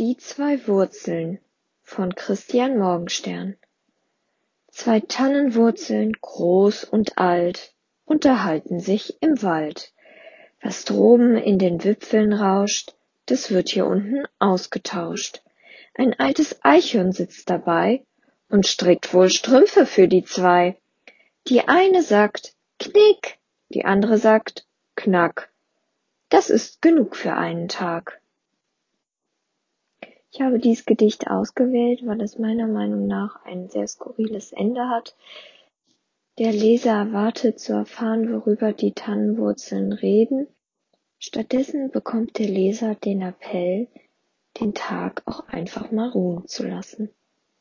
Die zwei Wurzeln von Christian Morgenstern Zwei Tannenwurzeln, groß und alt, unterhalten sich im Wald. Was droben in den Wipfeln rauscht, das wird hier unten ausgetauscht. Ein altes Eichhorn sitzt dabei und strickt wohl Strümpfe für die zwei. Die eine sagt Knick, die andere sagt Knack. Das ist genug für einen Tag. Ich habe dies Gedicht ausgewählt, weil es meiner Meinung nach ein sehr skurriles Ende hat. Der Leser erwartet zu erfahren, worüber die Tannenwurzeln reden. Stattdessen bekommt der Leser den Appell, den Tag auch einfach mal ruhen zu lassen.